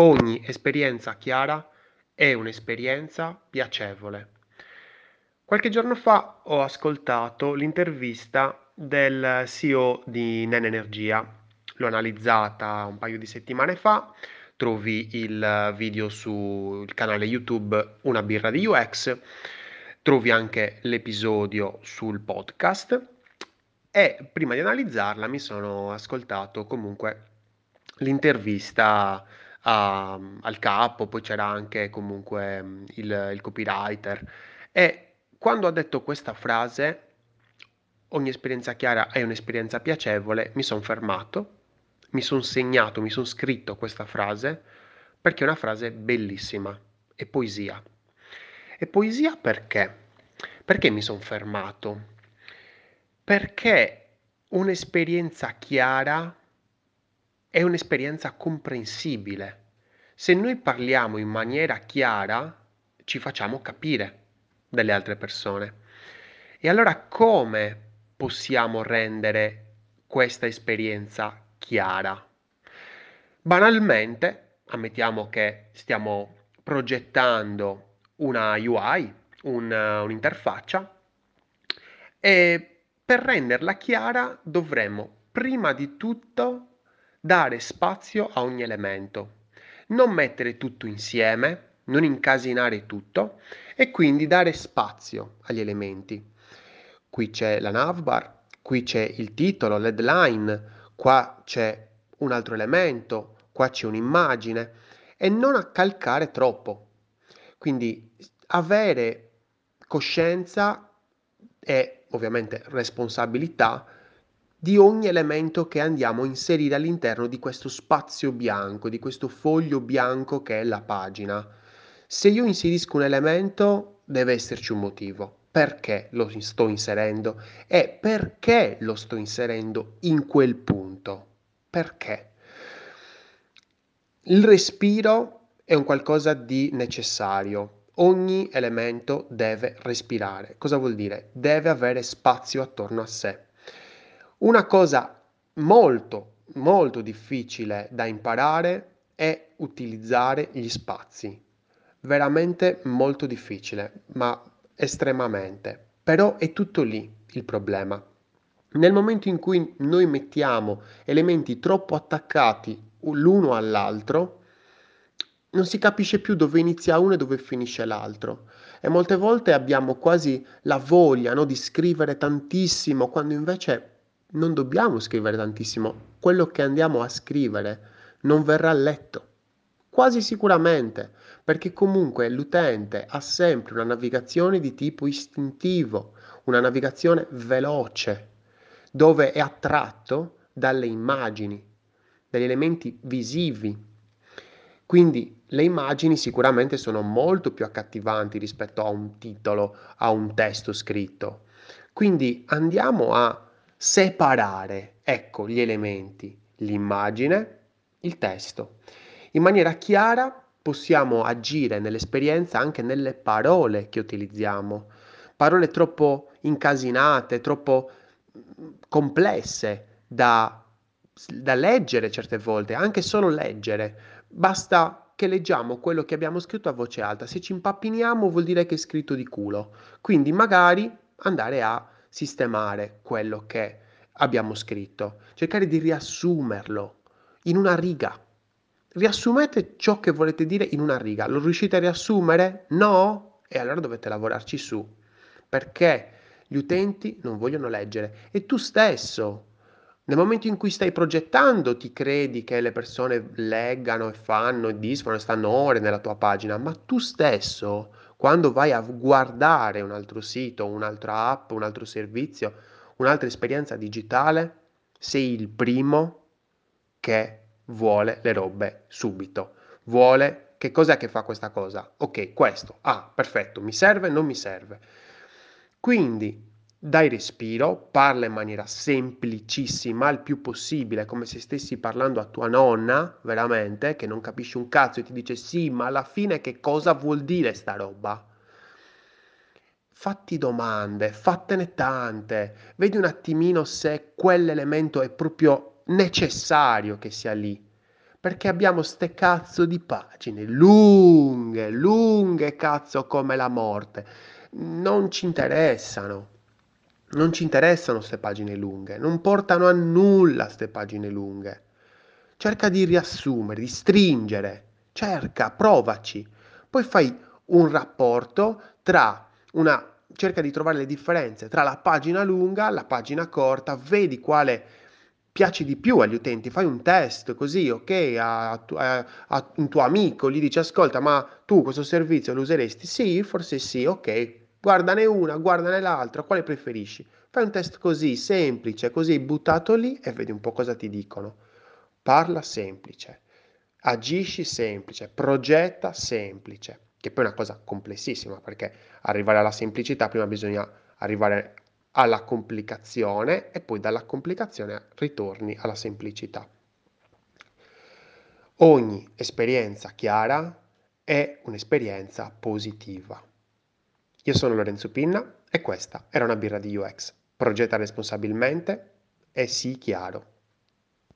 Ogni esperienza chiara è un'esperienza piacevole. Qualche giorno fa ho ascoltato l'intervista del CEO di Nen Energia. L'ho analizzata un paio di settimane fa. Trovi il video sul canale YouTube Una birra di UX. Trovi anche l'episodio sul podcast. E prima di analizzarla mi sono ascoltato comunque l'intervista a, al capo, poi c'era anche comunque mm, il, il copywriter. E quando ha detto questa frase, ogni esperienza chiara è un'esperienza piacevole, mi sono fermato, mi sono segnato, mi sono scritto questa frase perché è una frase bellissima, è poesia. E poesia perché? Perché mi sono fermato? Perché un'esperienza chiara è un'esperienza comprensibile. Se noi parliamo in maniera chiara, ci facciamo capire dalle altre persone. E allora come possiamo rendere questa esperienza chiara? Banalmente, ammettiamo che stiamo progettando una UI, un, un'interfaccia, e per renderla chiara dovremmo prima di tutto dare spazio a ogni elemento, non mettere tutto insieme, non incasinare tutto e quindi dare spazio agli elementi. Qui c'è la navbar, qui c'è il titolo, l'headline, qua c'è un altro elemento, qua c'è un'immagine e non accalcare troppo. Quindi avere coscienza e ovviamente responsabilità di ogni elemento che andiamo a inserire all'interno di questo spazio bianco, di questo foglio bianco che è la pagina. Se io inserisco un elemento, deve esserci un motivo. Perché lo sto inserendo? E perché lo sto inserendo in quel punto? Perché? Il respiro è un qualcosa di necessario. Ogni elemento deve respirare. Cosa vuol dire? Deve avere spazio attorno a sé. Una cosa molto, molto difficile da imparare è utilizzare gli spazi. Veramente molto difficile, ma estremamente. Però è tutto lì il problema. Nel momento in cui noi mettiamo elementi troppo attaccati l'uno all'altro, non si capisce più dove inizia uno e dove finisce l'altro. E molte volte abbiamo quasi la voglia no, di scrivere tantissimo, quando invece non dobbiamo scrivere tantissimo, quello che andiamo a scrivere non verrà letto. Quasi sicuramente, perché comunque l'utente ha sempre una navigazione di tipo istintivo, una navigazione veloce, dove è attratto dalle immagini, dagli elementi visivi. Quindi le immagini sicuramente sono molto più accattivanti rispetto a un titolo, a un testo scritto. Quindi andiamo a separare, ecco, gli elementi, l'immagine, il testo. In maniera chiara possiamo agire nell'esperienza anche nelle parole che utilizziamo. Parole troppo incasinate, troppo mm, complesse da, da leggere certe volte, anche solo leggere. Basta che leggiamo quello che abbiamo scritto a voce alta. Se ci impappiniamo vuol dire che è scritto di culo. Quindi magari andare a sistemare quello che abbiamo scritto, cercare di riassumerlo in una riga. Riassumete ciò che volete dire in una riga. Lo riuscite a riassumere? No? E allora dovete lavorarci su, perché gli utenti non vogliono leggere e tu stesso nel momento in cui stai progettando ti credi che le persone leggano e fanno e disfano e stanno ore nella tua pagina, ma tu stesso quando vai a guardare un altro sito, un'altra app, un altro servizio, un'altra esperienza digitale, sei il primo che vuole le robe subito. Vuole che cos'è che fa questa cosa? Ok, questo. Ah, perfetto, mi serve, non mi serve. Quindi dai respiro, parla in maniera semplicissima, il più possibile, come se stessi parlando a tua nonna, veramente, che non capisce un cazzo e ti dice sì, ma alla fine che cosa vuol dire sta roba? Fatti domande, fattene tante, vedi un attimino se quell'elemento è proprio necessario che sia lì. Perché abbiamo ste cazzo di pagine lunghe, lunghe cazzo come la morte. Non ci interessano. Non ci interessano queste pagine lunghe, non portano a nulla queste pagine lunghe. Cerca di riassumere, di stringere, cerca, provaci. Poi fai un rapporto tra una cerca di trovare le differenze tra la pagina lunga, la pagina corta, vedi quale piace di più agli utenti, fai un test così, ok, a, a, a, un tuo amico, gli dici ascolta, ma tu questo servizio lo useresti? Sì, forse sì, ok, guardane una, guardane l'altra, quale preferisci? Fai un test così, semplice, così buttato lì e vedi un po' cosa ti dicono. Parla semplice, agisci semplice, progetta semplice, che poi è una cosa complessissima perché arrivare alla semplicità prima bisogna arrivare alla complicazione e poi dalla complicazione ritorni alla semplicità. Ogni esperienza chiara è un'esperienza positiva. Io sono Lorenzo Pinna e questa era una birra di UX. Progetta responsabilmente e sii chiaro.